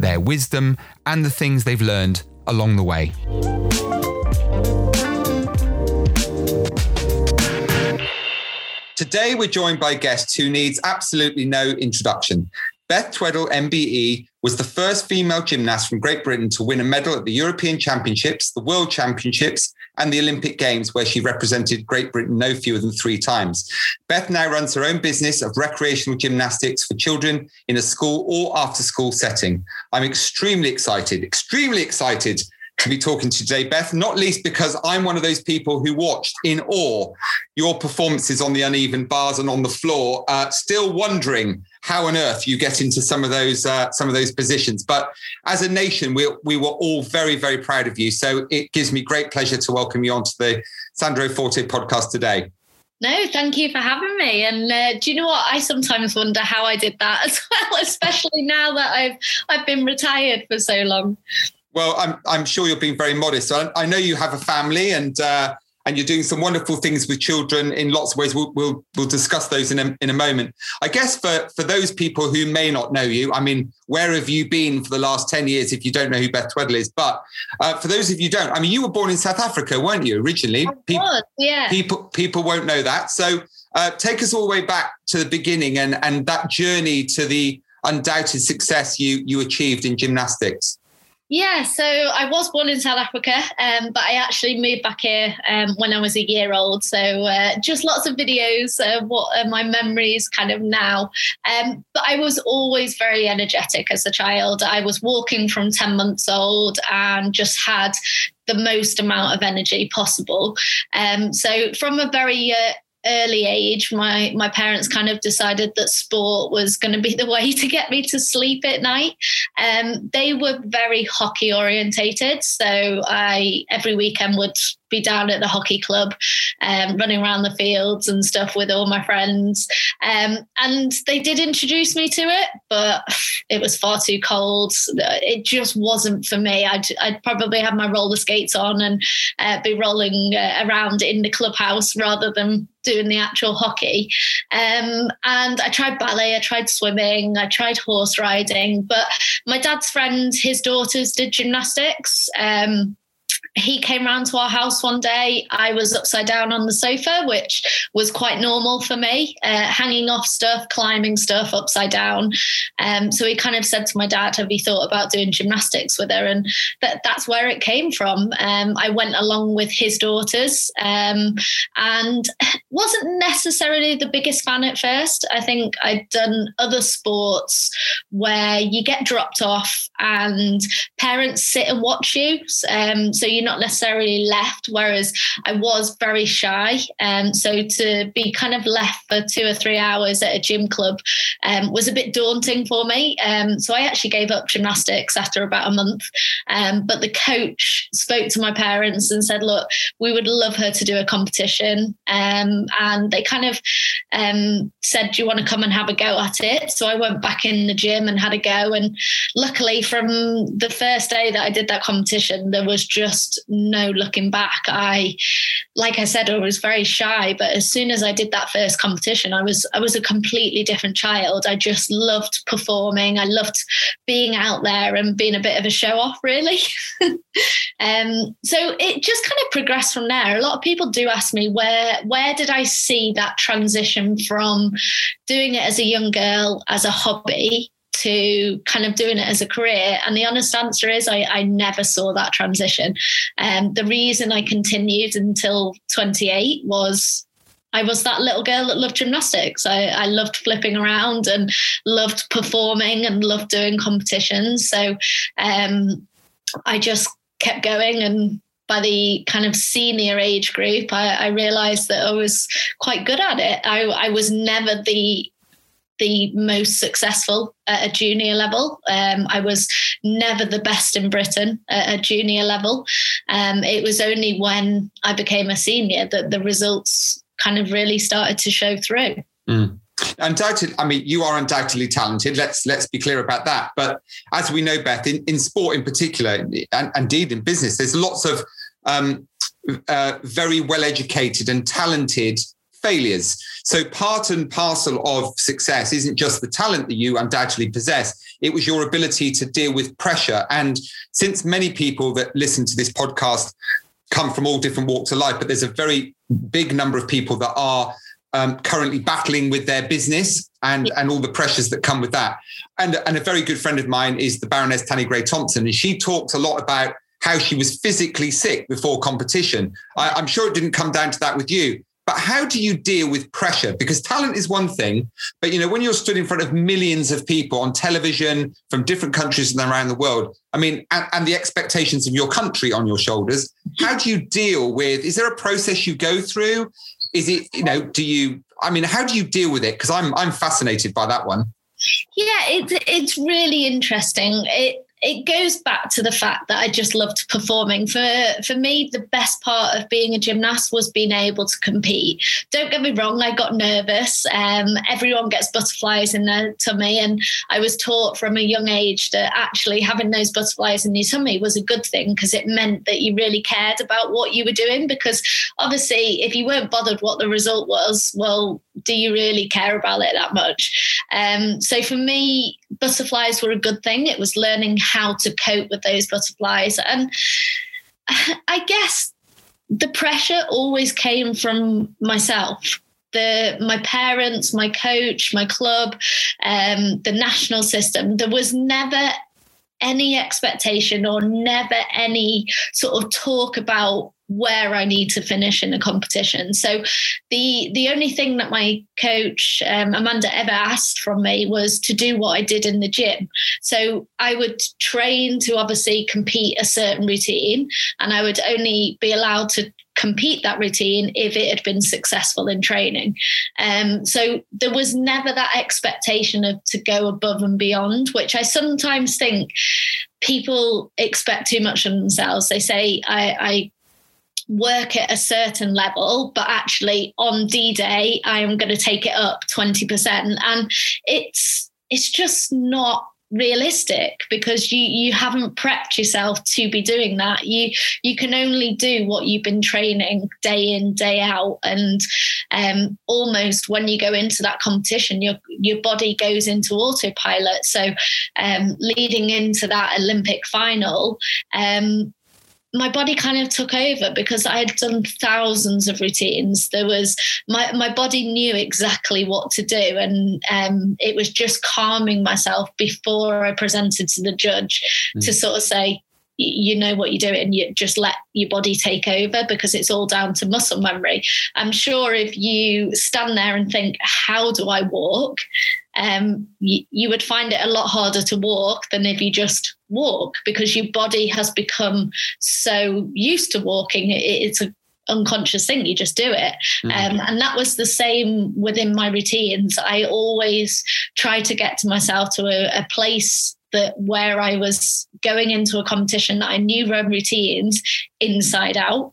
their wisdom, and the things they've learned along the way. Today, we're joined by a guest who needs absolutely no introduction. Beth Tweddle, MBE, was the first female gymnast from Great Britain to win a medal at the European Championships, the World Championships, and the Olympic Games, where she represented Great Britain no fewer than three times. Beth now runs her own business of recreational gymnastics for children in a school or after school setting. I'm extremely excited, extremely excited to be talking to today, Beth, not least because I'm one of those people who watched in awe your performances on the uneven bars and on the floor, uh, still wondering how on earth you get into some of those uh, some of those positions. But as a nation, we we were all very very proud of you. So it gives me great pleasure to welcome you onto the Sandro Forte podcast today. No, thank you for having me. And uh, do you know what? I sometimes wonder how I did that as well, especially now that I've I've been retired for so long. Well, I'm I'm sure you're being very modest. So I, I know you have a family and. Uh, and you're doing some wonderful things with children in lots of ways. We'll we'll, we'll discuss those in a, in a moment. I guess for for those people who may not know you, I mean, where have you been for the last ten years? If you don't know who Beth Tweddle is, but uh, for those of you don't, I mean, you were born in South Africa, weren't you originally? People, yeah. People people won't know that. So uh, take us all the way back to the beginning and and that journey to the undoubted success you you achieved in gymnastics. Yeah, so I was born in South Africa, um, but I actually moved back here um, when I was a year old. So uh, just lots of videos of what are my memories kind of now. Um, but I was always very energetic as a child. I was walking from 10 months old and just had the most amount of energy possible. Um, so from a very uh, early age my my parents kind of decided that sport was going to be the way to get me to sleep at night. Um, they were very hockey orientated so i every weekend would be down at the hockey club, um, running around the fields and stuff with all my friends. Um, and they did introduce me to it, but it was far too cold. It just wasn't for me. I'd, I'd probably have my roller skates on and uh, be rolling uh, around in the clubhouse rather than doing the actual hockey. Um, and I tried ballet, I tried swimming, I tried horse riding, but my dad's friend, his daughters did gymnastics. Um, he came round to our house one day. I was upside down on the sofa, which was quite normal for me, uh, hanging off stuff, climbing stuff upside down. Um, so he kind of said to my dad, "Have you thought about doing gymnastics with her?" And that, that's where it came from. Um, I went along with his daughters, um, and wasn't necessarily the biggest fan at first. I think I'd done other sports where you get dropped off and parents sit and watch you. Um, so not necessarily left. Whereas I was very shy. Um, so to be kind of left for two or three hours at a gym club um, was a bit daunting for me. Um, so I actually gave up gymnastics after about a month. Um, but the coach spoke to my parents and said, look, we would love her to do a competition. Um, and they kind of um, said, do you want to come and have a go at it? So I went back in the gym and had a go. And luckily, from the first day that I did that competition, there was just just no looking back. I, like I said, I was very shy, but as soon as I did that first competition, I was I was a completely different child. I just loved performing. I loved being out there and being a bit of a show off, really. um, so it just kind of progressed from there. A lot of people do ask me where where did I see that transition from doing it as a young girl as a hobby to kind of doing it as a career? And the honest answer is I, I never saw that transition. Um, the reason I continued until 28 was I was that little girl that loved gymnastics. I, I, loved flipping around and loved performing and loved doing competitions. So um, I just kept going. And by the kind of senior age group, I, I realized that I was quite good at it. I, I was never the the most successful at a junior level. Um, I was never the best in Britain at a junior level. Um, it was only when I became a senior that the results kind of really started to show through. Mm. Undoubtedly, I mean, you are undoubtedly talented. Let's let's be clear about that. But as we know, Beth, in, in sport in particular, and indeed in business, there's lots of um, uh, very well educated and talented failures. So part and parcel of success isn't just the talent that you undoubtedly possess. It was your ability to deal with pressure. And since many people that listen to this podcast come from all different walks of life, but there's a very big number of people that are um, currently battling with their business and and all the pressures that come with that. And and a very good friend of mine is the Baroness Tanni Grey Thompson, and she talks a lot about how she was physically sick before competition. I, I'm sure it didn't come down to that with you. But how do you deal with pressure? Because talent is one thing, but you know when you're stood in front of millions of people on television from different countries and around the world, I mean, and, and the expectations of your country on your shoulders, how do you deal with? Is there a process you go through? Is it you know? Do you? I mean, how do you deal with it? Because I'm I'm fascinated by that one. Yeah, it's it's really interesting. It it goes back to the fact that I just loved performing. For for me, the best part of being a gymnast was being able to compete. Don't get me wrong, I got nervous. Um, everyone gets butterflies in their tummy, and I was taught from a young age that actually having those butterflies in your tummy was a good thing because it meant that you really cared about what you were doing. Because obviously, if you weren't bothered what the result was, well, do you really care about it that much? Um, so for me, butterflies were a good thing. It was learning how to cope with those butterflies. And I guess the pressure always came from myself. The my parents, my coach, my club, um, the national system. There was never any expectation or never any sort of talk about where I need to finish in the competition. So the the only thing that my coach um, Amanda ever asked from me was to do what I did in the gym. So I would train to obviously compete a certain routine, and I would only be allowed to compete that routine if it had been successful in training. Um, so there was never that expectation of to go above and beyond, which I sometimes think people expect too much of themselves. They say, I, I work at a certain level, but actually on D Day, I am going to take it up 20%. And it's it's just not realistic because you you haven't prepped yourself to be doing that. You you can only do what you've been training day in day out. And um, almost when you go into that competition your your body goes into autopilot. So um, leading into that olympic final um, my body kind of took over because I had done thousands of routines. There was my my body knew exactly what to do, and um, it was just calming myself before I presented to the judge mm. to sort of say, you know what you're doing you just let your body take over because it's all down to muscle memory i'm sure if you stand there and think how do i walk um, you, you would find it a lot harder to walk than if you just walk because your body has become so used to walking. It's a unconscious thing you just do it mm-hmm. um, and that was the same within my routines i always try to get to myself to a, a place that where i was going into a competition that i knew run routines inside out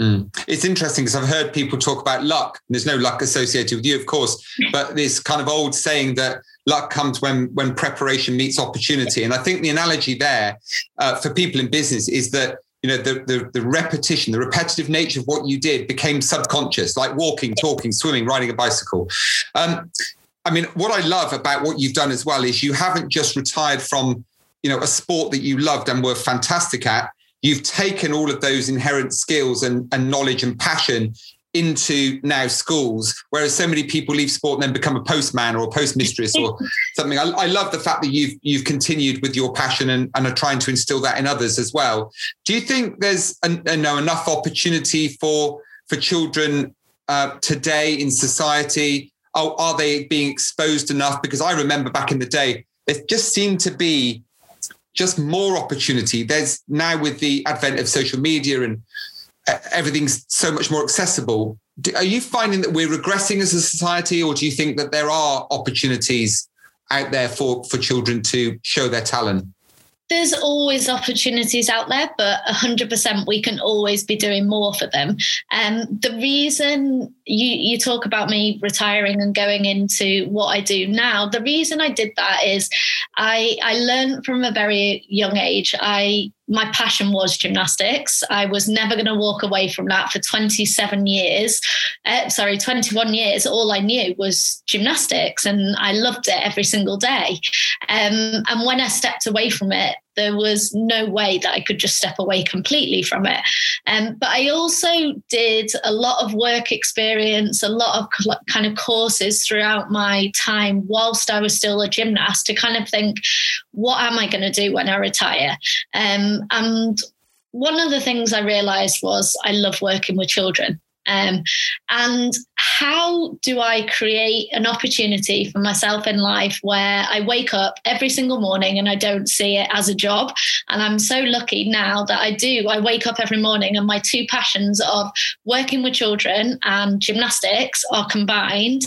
Mm. It's interesting because I've heard people talk about luck. There's no luck associated with you, of course, but this kind of old saying that luck comes when when preparation meets opportunity. And I think the analogy there uh, for people in business is that you know the, the, the repetition, the repetitive nature of what you did became subconscious, like walking, talking, swimming, riding a bicycle. Um, I mean, what I love about what you've done as well is you haven't just retired from you know a sport that you loved and were fantastic at you've taken all of those inherent skills and, and knowledge and passion into now schools, whereas so many people leave sport and then become a postman or a postmistress or something. I, I, love the fact that you've you've continued with your passion and, and are trying to instill that in others as well. Do you think there's a, a, no, enough opportunity for for children uh, today in society? Oh, are they being exposed enough? Because I remember back in the day, there just seemed to be just more opportunity. There's now with the advent of social media and everything's so much more accessible. are you finding that we're regressing as a society, or do you think that there are opportunities out there for for children to show their talent? there's always opportunities out there, but 100% we can always be doing more for them. And um, the reason you, you talk about me retiring and going into what I do now, the reason I did that is I, I learned from a very young age. I my passion was gymnastics. I was never going to walk away from that for 27 years. Uh, sorry, 21 years. All I knew was gymnastics and I loved it every single day. Um, and when I stepped away from it, there was no way that I could just step away completely from it. Um, but I also did a lot of work experience, a lot of kind of courses throughout my time whilst I was still a gymnast to kind of think, what am I going to do when I retire? Um, and one of the things I realized was I love working with children. Um, and how do I create an opportunity for myself in life where I wake up every single morning and I don't see it as a job? And I'm so lucky now that I do. I wake up every morning and my two passions of working with children and gymnastics are combined.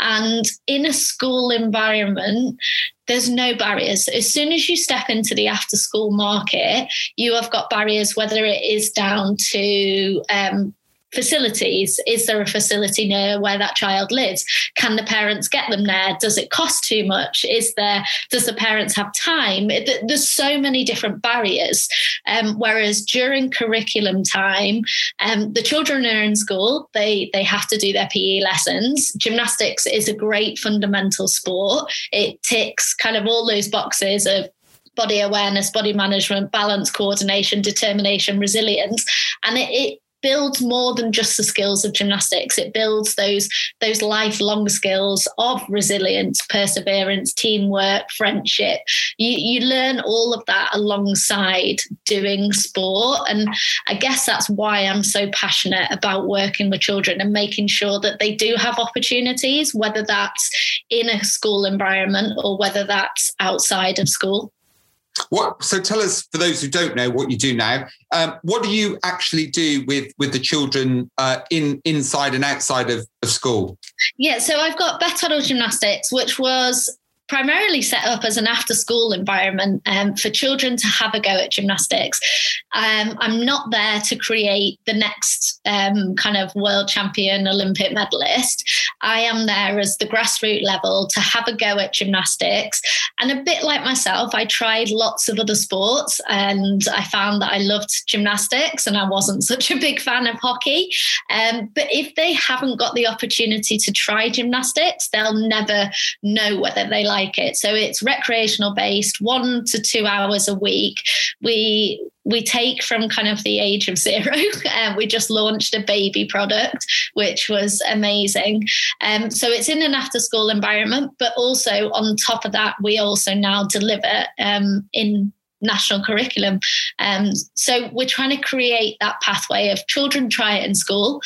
And in a school environment, there's no barriers. As soon as you step into the after school market, you have got barriers, whether it is down to um, facilities? Is there a facility near where that child lives? Can the parents get them there? Does it cost too much? Is there does the parents have time? There's so many different barriers. Um, whereas during curriculum time um, the children are in school. They they have to do their pe lessons. Gymnastics is a great fundamental sport. It ticks kind of all those boxes of body awareness, body management, balance, coordination, determination, resilience. And it, it, builds more than just the skills of gymnastics. It builds those those lifelong skills of resilience, perseverance, teamwork, friendship. You you learn all of that alongside doing sport, and I guess that's why I'm so passionate about working with children and making sure that they do have opportunities, whether that's in a school environment or whether that's outside of school. What? So tell us, for those who don't know what you do now, um, what do you actually do with with the children uh, in inside and outside of, of school? Yeah, so I've got Tweddle Gymnastics, which was primarily set up as an after school environment um, for children to have a go at gymnastics. Um, I'm not there to create the next um, kind of world champion Olympic medalist. I am there as the grassroots level to have a go at gymnastics. And a bit like myself, I tried lots of other sports and I found that I loved gymnastics and I wasn't such a big fan of hockey. Um, but if they haven't got the opportunity to try gymnastics, they'll never know whether they like like it. So it's recreational based, one to two hours a week. We we take from kind of the age of zero. and we just launched a baby product, which was amazing. Um, so it's in an after school environment, but also on top of that, we also now deliver um, in national curriculum. Um, so we're trying to create that pathway of children try it in school.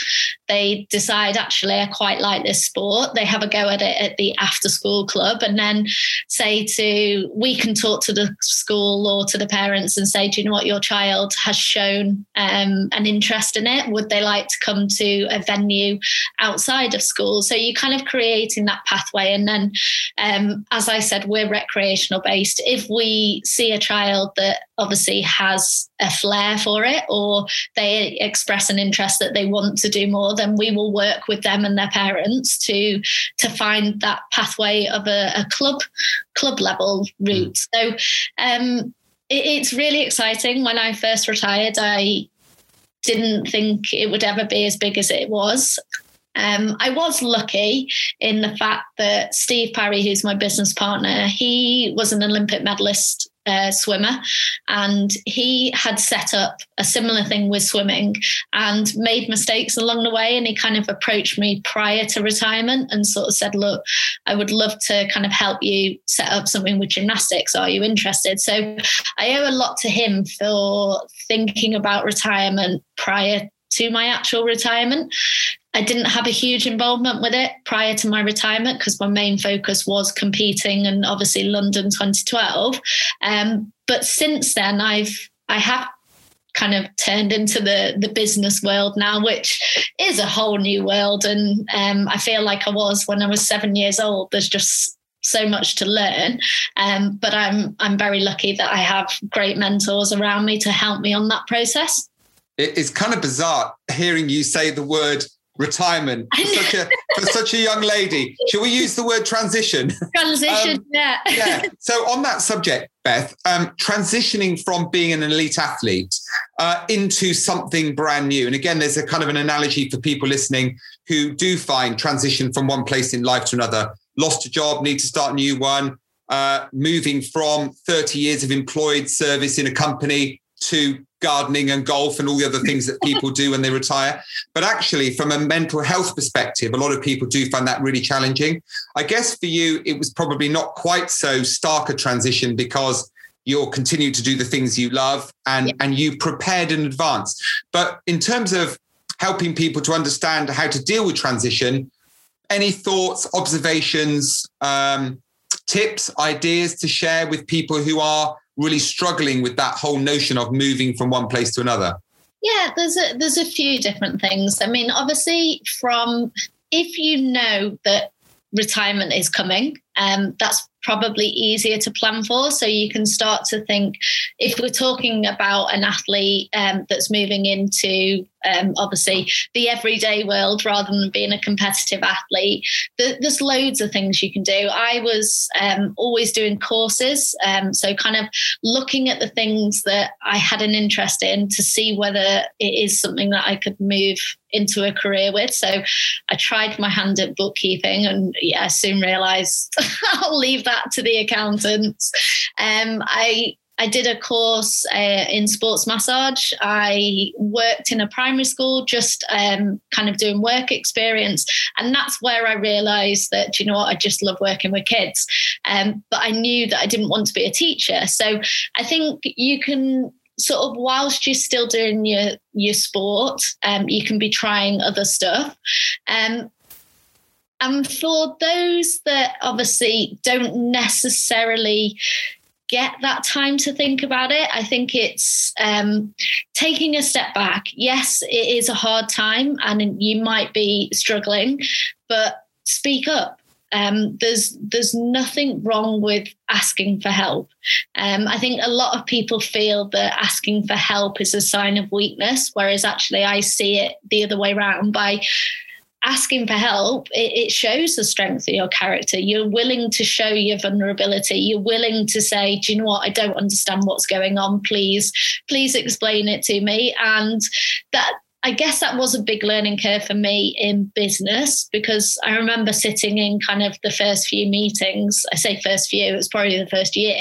They decide, actually, I quite like this sport. They have a go at it at the after school club and then say to, we can talk to the school or to the parents and say, do you know what, your child has shown um, an interest in it? Would they like to come to a venue outside of school? So you're kind of creating that pathway. And then, um, as I said, we're recreational based. If we see a child that obviously has a flair for it or they express an interest that they want to do more then we will work with them and their parents to to find that pathway of a, a club club level route. Mm. so um, it, it's really exciting. When i first retired i didn't think it would ever be as big as it was. Um, I was lucky in the fact that Steve Parry, who's my business partner, he was an Olympic medalist uh, swimmer, and he had set up a similar thing with swimming and made mistakes along the way. And he kind of approached me prior to retirement and sort of said, "Look, I would love to kind of help you set up something with gymnastics. Are you interested?" So I owe a lot to him for thinking about retirement prior to my actual retirement. I didn't have a huge involvement with it prior to my retirement because my main focus was competing and obviously London 2012. Um, but since then, I've I have kind of turned into the the business world now, which is a whole new world. And um, I feel like I was when I was seven years old. There's just so much to learn. Um, but I'm I'm very lucky that I have great mentors around me to help me on that process. It's kind of bizarre hearing you say the word retirement for such a for such a young lady. Should we use the word transition? Transition, um, yeah. yeah. So on that subject, Beth, um, transitioning from being an elite athlete uh, into something brand new. And again, there's a kind of an analogy for people listening who do find transition from one place in life to another. Lost a job, need to start a new one. Uh, moving from 30 years of employed service in a company to gardening and golf and all the other things that people do when they retire. But actually, from a mental health perspective, a lot of people do find that really challenging. I guess for you, it was probably not quite so stark a transition because you'll continue to do the things you love and, yeah. and you prepared in advance. But in terms of helping people to understand how to deal with transition, any thoughts, observations, um, tips, ideas to share with people who are really struggling with that whole notion of moving from one place to another? Yeah, there's a there's a few different things. I mean, obviously, from if you know that retirement is coming, um, that's probably easier to plan for. So you can start to think if we're talking about an athlete um, that's moving into um, obviously the everyday world rather than being a competitive athlete, there's loads of things you can do. I was um, always doing courses, um, so kind of looking at the things that I had an interest in to see whether it is something that I could move into a career with. So I tried my hand at bookkeeping and yeah, I soon realized I'll leave that to the accountants. Um, I I did a course uh, in sports massage. I worked in a primary school, just um, kind of doing work experience. And that's where I realized that, you know what, I just love working with kids. Um, but I knew that I didn't want to be a teacher. So I think you can sort of whilst you're still doing your your sport, um, you can be trying other stuff. Um, and for those that obviously don't necessarily get that time to think about it, I think it's um, taking a step back. Yes, it is a hard time and you might be struggling, but speak up. Um, there's there's nothing wrong with asking for help. Um, I think a lot of people feel that asking for help is a sign of weakness, whereas actually I see it the other way around by asking for help, it, it, shows the strength of your character. You're willing to show your vulnerability. You're willing to say, do you know what? I don't understand what's going on. Please, please explain it to me. And that I guess that was a big learning curve for me in business because I remember sitting in kind of the first few meetings. I say first few, it was probably the first year,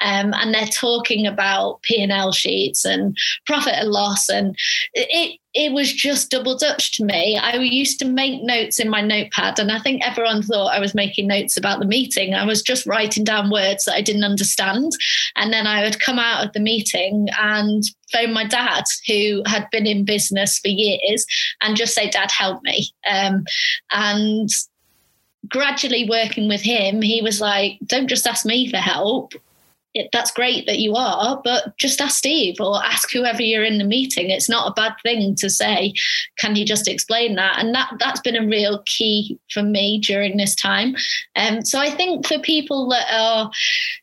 um, and they're talking about P and L sheets and profit and loss, and it it was just double dutch to me. I used to make notes in my notepad, and I think everyone thought I was making notes about the meeting. I was just writing down words that I didn't understand. And then I would come out of the meeting and phone my dad, who had been in business for years, and just say, Dad, help me. Um, and gradually working with him, he was like, Don't just ask me for help it, that's great that you are, but just ask Steve or ask whoever you're in the meeting. It's not a bad thing to say, can you just explain that? And that that's been a real key for me during this time. Um, so I think for people that are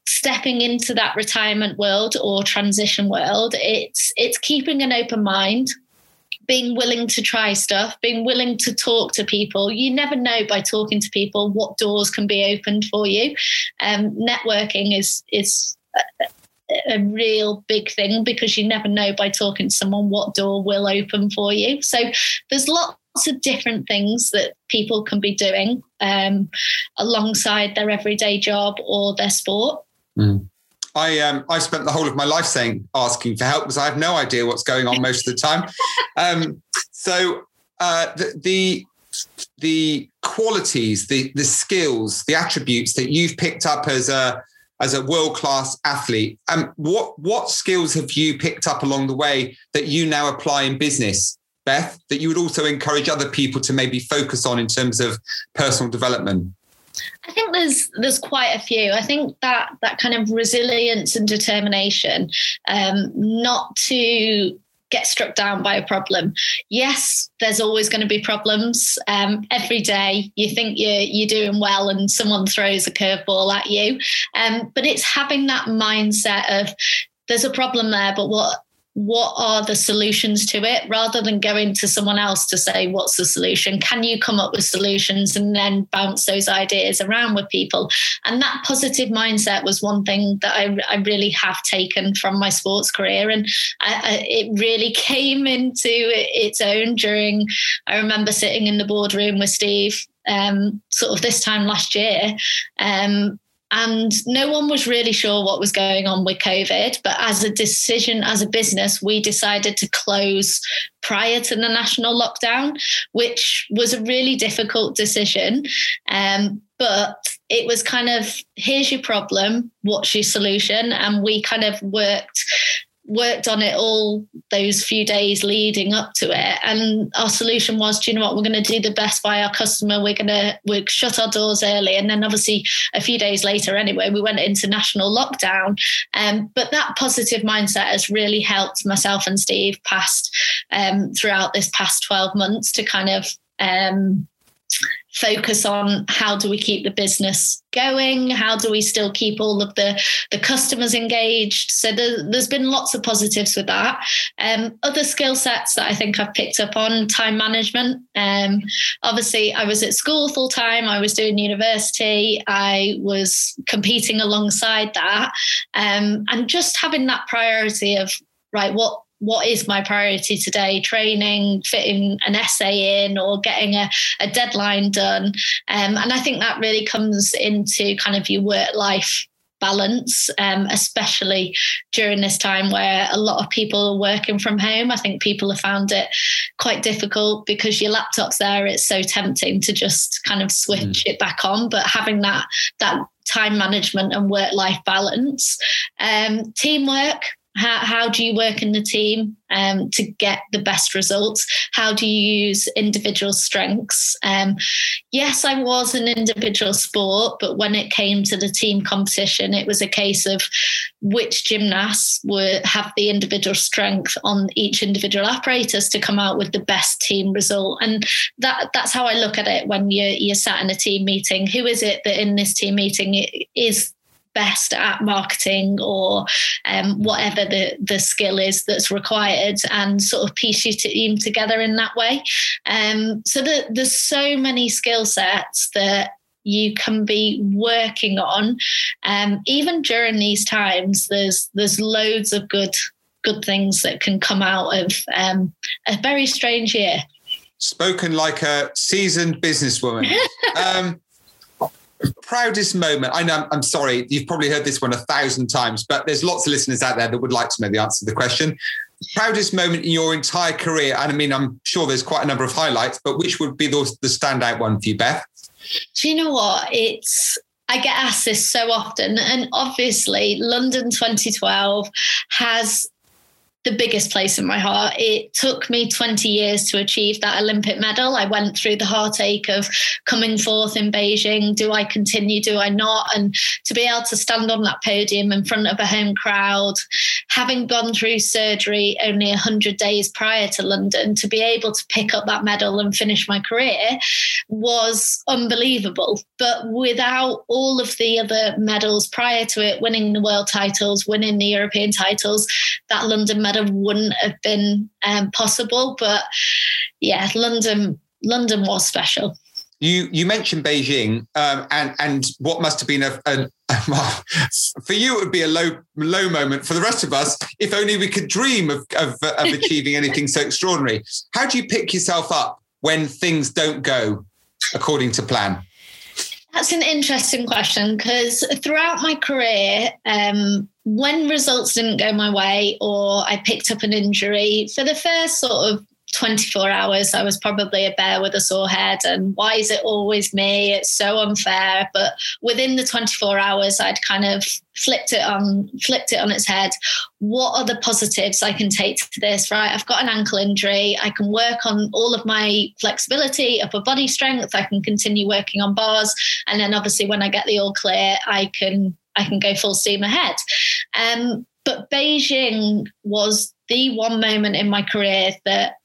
stepping into that retirement world or transition world, it's it's keeping an open mind, being willing to try stuff, being willing to talk to people. You never know by talking to people what doors can be opened for you. Um, networking is is a, real big thing because you never know by talking to someone what door will open for you. So there's lots of different things that people can be doing um, alongside their everyday job or their sport. Mm. I um I spent the whole of my life saying asking for help because I have no idea what's going on most of the time. Um, so uh, the, the the qualities, the the skills, the attributes that you've picked up as a as a world class athlete. Um, what what skills have you picked up along the way that you now apply in business, Beth? That you would also encourage other people to maybe focus on in terms of personal development. I think there's there's quite a few. I think that that kind of resilience and determination, um, not to get struck down by a problem. Yes, there's always going to be problems. Um, every day you think you're, you're doing well and someone throws a curveball at you. Um, but it's having that mindset of there's a problem there, but what what are the solutions to it rather than going to someone else to say what's the solution? Can you come up with solutions and then bounce those ideas around with people? And that positive mindset was one thing that i, I really have taken from my sports career. And I, I, it really came into its own during i remember sitting in the boardroom with steve um, sort of this time last year. Um, and no one was really sure what was going on with COVID. But as a decision, as a business, we decided to close prior to the national lockdown, which was a really difficult decision. Um, but it was kind of here's your problem, what's your solution? And we kind of worked worked on it all those few days leading up to it. And our solution was do you know what? We're going to do the best by our customer. We're going to we shut our doors early. And then obviously a few days later anyway we went into national lockdown. Um, but that positive mindset has really helped myself and steve past um, throughout this past 12 months to kind of um, focus on how do we keep the business going? How do we still keep all of the the customers engaged? So there, has been lots of positives with that. Um, other skill sets that i think i've picked up on time management. Um, obviously i was at school full time i was doing university i was competing alongside that. Um, and just having that priority of right what what is my priority today training fitting an essay in or getting a, a deadline done um, and i think that really comes into kind of your work life balance, um, especially during this time where a lot of people are working from home. I think people have found it quite difficult because your laptop's there. It's so tempting to just kind of switch mm. it back on, but having that that time management and work life balance, um, teamwork how, how do you work in the team um, to get the best results? How do you use individual strengths? Um, yes, I was an individual sport, but when it came to the team competition, it was a case of which gymnasts would have the individual strength on each individual apparatus to come out with the best team result. And that that's how I look at it when you're, you're sat in a team meeting. Who is it that in this team meeting is best at marketing or um, whatever the, the skill is that's required and sort of piece your team together in that way. Um, so the, there's so many skill sets that you can be working on. Um, even during these times, there's there's loads of good good things that can come out of um, a very strange year. Spoken like a seasoned businesswoman. um, proudest moment. I know. I'm sorry. You've probably heard this one a thousand times, but there's lots of listeners out there that would like to know the answer to the question. Proudest moment in your entire career, and I mean, I'm sure there's quite a number of highlights, but which would be the, the standout one for you, Beth? Do you know what? It's I get asked this so often, and obviously, London 2012 has the biggest place in my heart. It took me 20 years to achieve that Olympic medal. I went through the heartache of coming fourth in Beijing. Do I continue? Do I not? And to be able to stand on that podium in front of a home crowd, having gone through surgery only 100 days prior to London, to be able to pick up that medal and finish my career was unbelievable. But without all of the other medals prior to it, winning the world titles, winning the European titles, that London medal wouldn't have been um, possible. But yeah, London, London was special. You you mentioned Beijing, um, and and what must have been a, a, well, for you it would be a low low moment. For the rest of us, if only we could dream of of, of achieving anything so extraordinary. How do you pick yourself up when things don't go according to plan? That's an interesting question because throughout my career, um, when results didn't go my way or I picked up an injury, for the first sort of 24 hours, I was probably a bear with a sore head. And why is it always me? It's so unfair. But within the 24 hours, I'd kind of flipped it on, flipped it on its head. What are the positives I can take to this? Right. I've got an ankle injury. I can work on all of my flexibility, upper body strength. I can continue working on bars. And then obviously when I get the all clear, I can I can go full steam ahead. Um, but Beijing was the one moment in my career that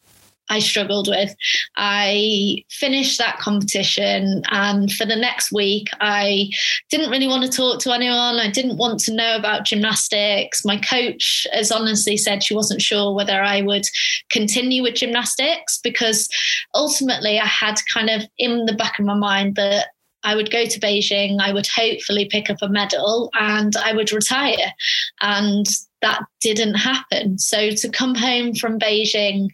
I struggled with. I finished that competition, and for the next week, I didn't really want to talk to anyone. I didn't want to know about gymnastics. My coach has honestly said she wasn't sure whether I would continue with gymnastics because ultimately I had kind of in the back of my mind that I would go to Beijing, I would hopefully pick up a medal, and I would retire. And that didn't happen. So to come home from Beijing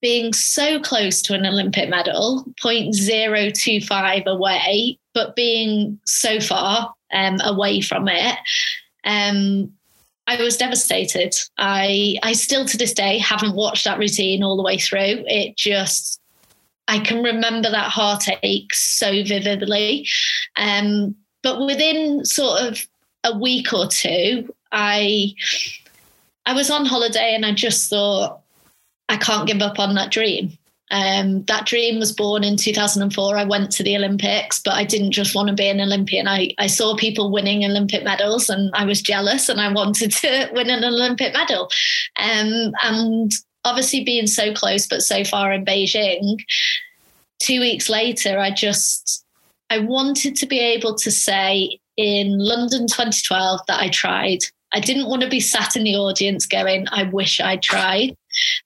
being so close to an Olympic medal, 0.025 away, but being so far um, away from it, um, I was devastated. I I still to this day haven't watched that routine all the way through. It just I can remember that heartache so vividly. Um, but within sort of a week or two, I I was on holiday and I just thought I can't give up on that dream. Um, that dream was born in 2004. I went to the Olympics, but I didn't just want to be an Olympian. I, I saw people winning Olympic medals and I was jealous and I wanted to win an Olympic medal. Um, and obviously, being so close but so far in Beijing, two weeks later, I just I wanted to be able to say in London 2012 that I tried. I didn't want to be sat in the audience going, I wish I tried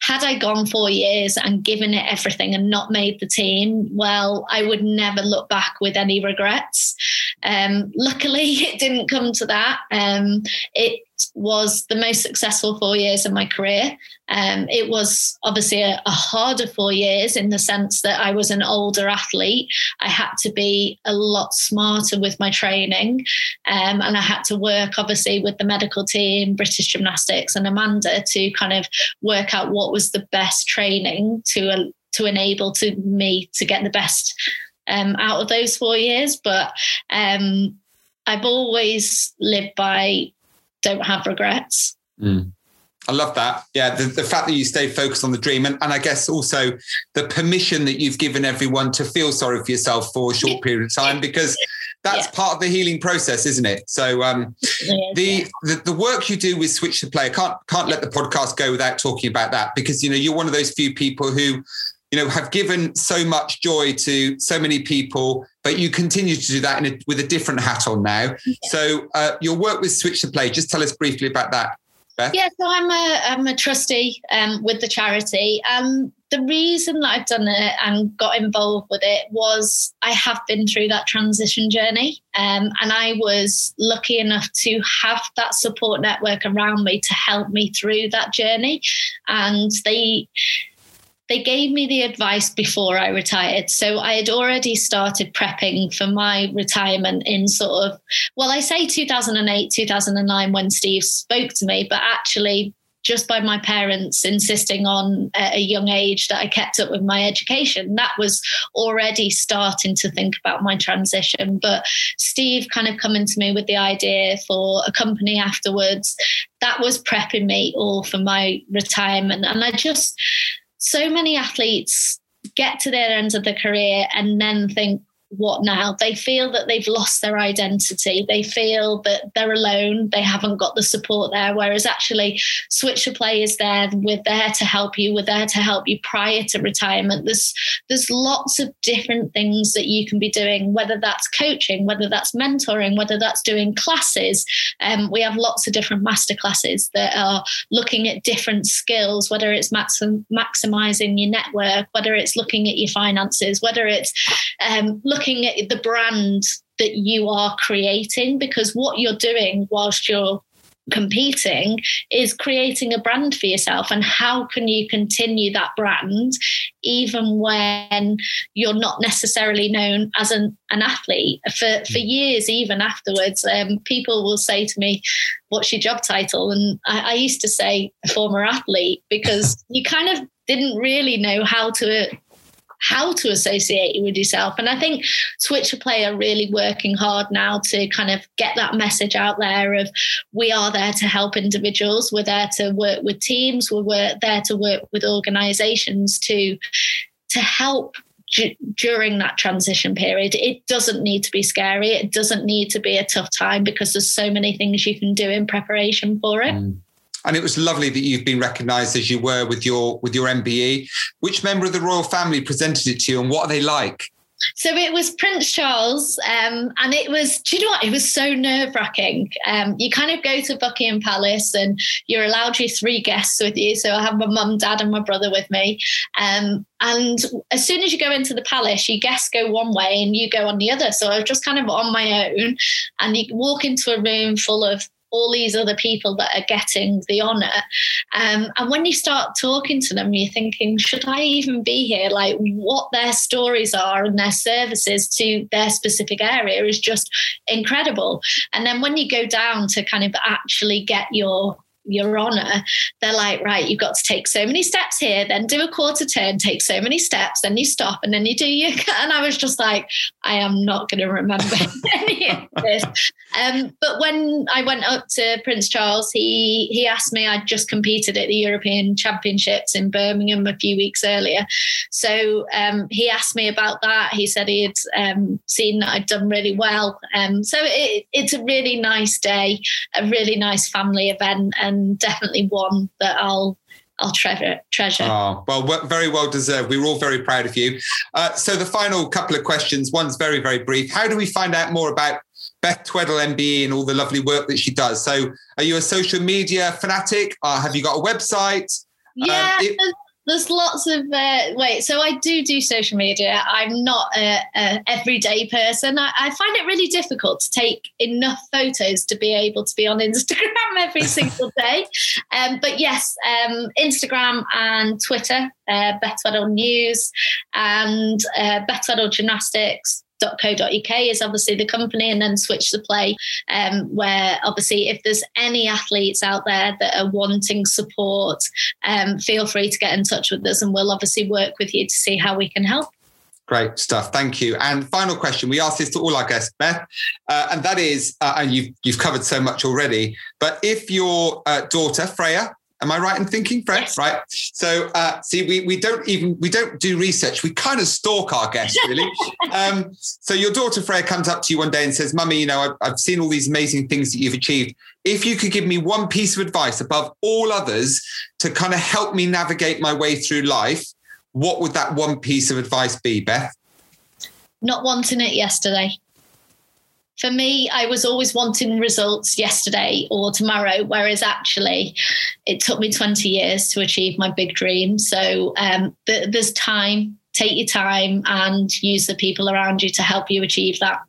had I gone four years and given it everything and not made the team, well, I would never look back with any regrets. Um, luckily, it didn't come to that. Um, it was the most successful four years of my career. Um, it was obviously a, a, harder four years in the sense that I was an older athlete. I had to be a lot smarter with my training, um, and I had to work obviously with the medical team, British Gymnastics, and Amanda to kind of work out what was the best training to uh, to enable to me to get the best um, out of those four years. But um, I've always lived by don't have regrets. Mm. I love that. Yeah, the, the fact that you stay focused on the dream, and, and I guess also the permission that you've given everyone to feel sorry for yourself for a short period of time, because that's yeah. part of the healing process, isn't it? So um, the, the the work you do with Switch to Play, I can't can't let the podcast go without talking about that because you know you're one of those few people who you know have given so much joy to so many people but you continue to do that a, with a different hat on now yeah. so uh, your work with switch to play just tell us briefly about that Beth? Yeah, so I'm a, I'm a trustee um, with the charity. Um, the reason that I've done it and got involved with it was I have been through that transition journey. Um, and I was lucky enough to have that support network around me to help me through that journey. And they, they gave me the advice before I retired. So I had already started prepping for my retirement in sort of, well, I say 2008, 2009 when Steve spoke to me, but actually just by my parents insisting on at a young age that I kept up with my education, that was already starting to think about my transition. But Steve kind of coming to me with the idea for a company afterwards, that was prepping me all for my retirement. And I just, so many athletes get to their end of the career and then think, what now? They feel that they've lost their identity. They feel that they're alone. They haven't got the support there. Whereas actually, Switch to Play is there. We're there to help you. We're there to help you prior to retirement. There's there's lots of different things that you can be doing, whether that's coaching, whether that's mentoring, whether that's doing classes. Um, we have lots of different master classes that are looking at different skills, whether it's maxim, maximizing your network, whether it's looking at your finances, whether it's um, looking looking at the brand that you are creating because what you're doing whilst you're competing is creating a brand for yourself. And how can you continue that brand even when you're not necessarily known as an, an athlete? For, for mm. years even afterwards um, people will say to me what's your job title? And I, I used to say former athlete because you kind of didn't really know how to how to associate you with yourself. And I think Switch to Play are really working hard now to kind of get that message out there of we are there to help individuals. We're there to work with teams. We're there to work with organizations to to help during that transition period. It doesn't need to be scary. It doesn't need to be a tough time because there's so many things you can do in preparation for it. Mm. And it was lovely that you've been recognised as you were with your with your MBE. Which member of the royal family presented it to you, and what are they like? So it was Prince Charles, um, and it was, do you know what? It was so nerve wracking. Um, you kind of go to Buckingham Palace and you're allowed your three guests with you. So I have my mum, dad, and my brother with me. Um, and as soon as you go into the palace, your guests go one way and you go on the other. So I was just kind of on my own. And you walk into a room full of all these other people that are getting the honor. Um, and when you start talking to them, you're thinking, should I even be here? Like what their stories are and their services to their specific area is just incredible. And then when you go down to kind of actually get your your honor they're like right you've got to take so many steps here then do a quarter turn take so many steps then you stop and then you do your cut and i was just like i am not going to remember any of this. Um, but when i went up to prince charles he he asked me i'd just competed at the european championships in birmingham a few weeks earlier. So um, he asked me about that. He said he had um, seen that i'd done really well. Um, so it, it's a really nice day a really nice family event and and definitely one that I'll I'll treasure. treasure. Oh, well, very well deserved. We were all very proud of you. Uh, so the final couple of questions. One's very, very brief. How do we find out more about Beth Tweddle MBE and all the lovely work that she does? So are you a social media fanatic? Uh, have you got a website? Yeah, um, it, there's lots of uh, wait so i do do social media. I'm not a, a everyday person. I, I, find it really difficult to take enough photos to be able to be on instagram every single day. Um, but yes um, instagram and twitter uh, Beth Tweddle News and uh, Beth Tweddle Gymnastics .co.uk is obviously the company, and then Switch the Play, um, where obviously if there's any athletes out there that are wanting support, um, feel free to get in touch with us, and we'll obviously work with you to see how we can help. Great stuff. Thank you. And final question: We ask this to all our guests, Beth, uh, and that is, uh, and you've you've covered so much already. But if your uh, daughter Freya Am I right in thinking, Fred? Yes. Right. So, uh, see, we we don't even we don't do research. We kind of stalk our guests, really. um, so, your daughter Freya comes up to you one day and says, "Mummy, you know, I've, I've seen all these amazing things that you've achieved. If you could give me one piece of advice above all others to kind of help me navigate my way through life, what would that one piece of advice be, Beth?" Not wanting it yesterday for me, I was always wanting results yesterday or tomorrow, whereas actually it took me 20 years to achieve my big dream. So um, th- there's time, take your time and use the people around you to help you achieve that.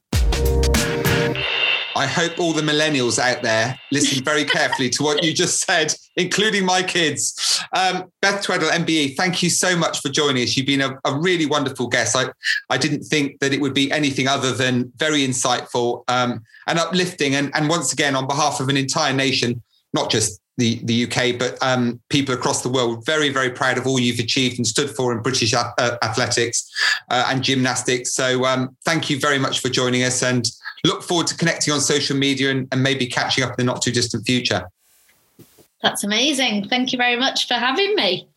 I hope all the millennials out there listen very carefully to what you just said, including my kids. Um, Beth Tweddle, MBE, thank you so much for joining us. You've been a, a, really wonderful guest. I, I didn't think that it would be anything other than very insightful um, and uplifting. And, and once again, on behalf of an entire nation, not just the, the UK, but um, people across the world, very, very proud of all you've achieved and stood for in British uh, athletics uh, and gymnastics. So um, thank you very much for joining us and look forward to connecting on social media and, and maybe catching up in the not too distant future. That's amazing. Thank you very much for having me.